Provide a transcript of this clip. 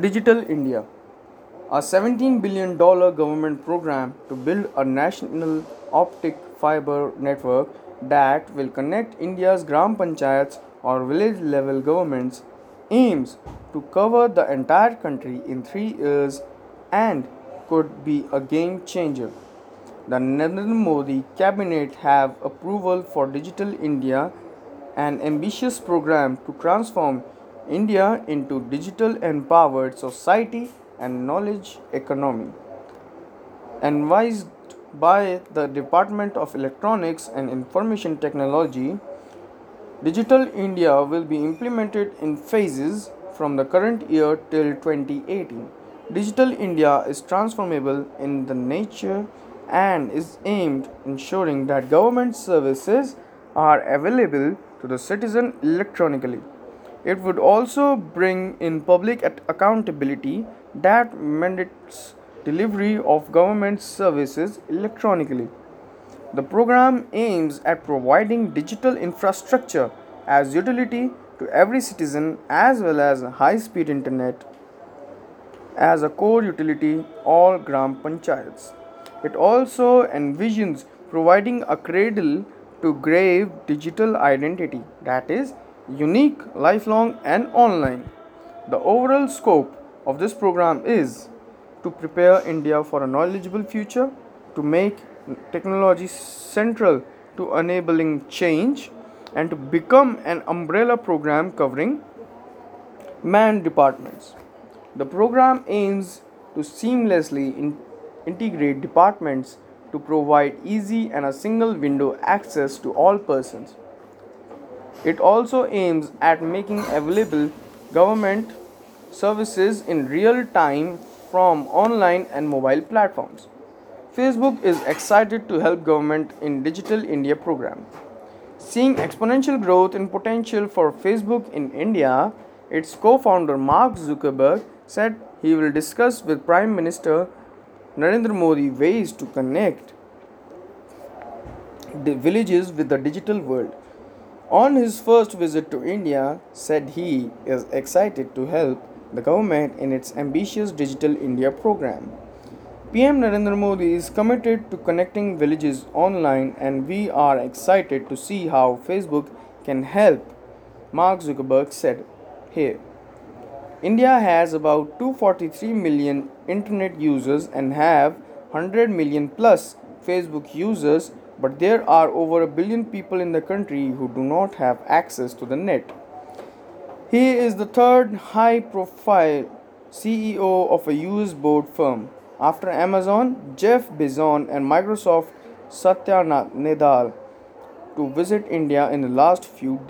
Digital India, a $17 billion government program to build a national optic fiber network that will connect India's Gram Panchayats or village level governments, aims to cover the entire country in three years and could be a game changer. The Narendra Modi cabinet have approval for Digital India, an ambitious program to transform India into digital empowered society and knowledge economy. Advised by the Department of Electronics and Information Technology, Digital India will be implemented in phases from the current year till 2018. Digital India is transformable in the nature and is aimed ensuring that government services are available to the citizen electronically. It would also bring in public accountability that mandates delivery of government services electronically. The program aims at providing digital infrastructure as utility to every citizen as well as high speed internet as a core utility all gram panchayats. It also envisions providing a cradle to grave digital identity that is unique, lifelong, and online. The overall scope of this program is to prepare India for a knowledgeable future, to make technology central to enabling change, and to become an umbrella program covering manned departments. The program aims to seamlessly in- integrate departments to provide easy and a single window access to all persons. It also aims at making available government services in real time from online and mobile platforms. Facebook is excited to help government in Digital India program. Seeing exponential growth in potential for Facebook in India, its co-founder Mark Zuckerberg said he will discuss with Prime Minister Narendra Modi ways to connect the villages with the digital world. On his first visit to India, said he is excited to help the government in its ambitious Digital India program. PM Narendra Modi is committed to connecting villages online and we are excited to see how Facebook can help, Mark Zuckerberg said here. India has about 243 million internet users and have 100 million plus Facebook users, but there are over a billion people in the country who do not have access to the net. He is the third high profile CEO of a US board firm. After Amazon, Jeff Bezos and Microsoft Satya Nadella to visit India in the last few days.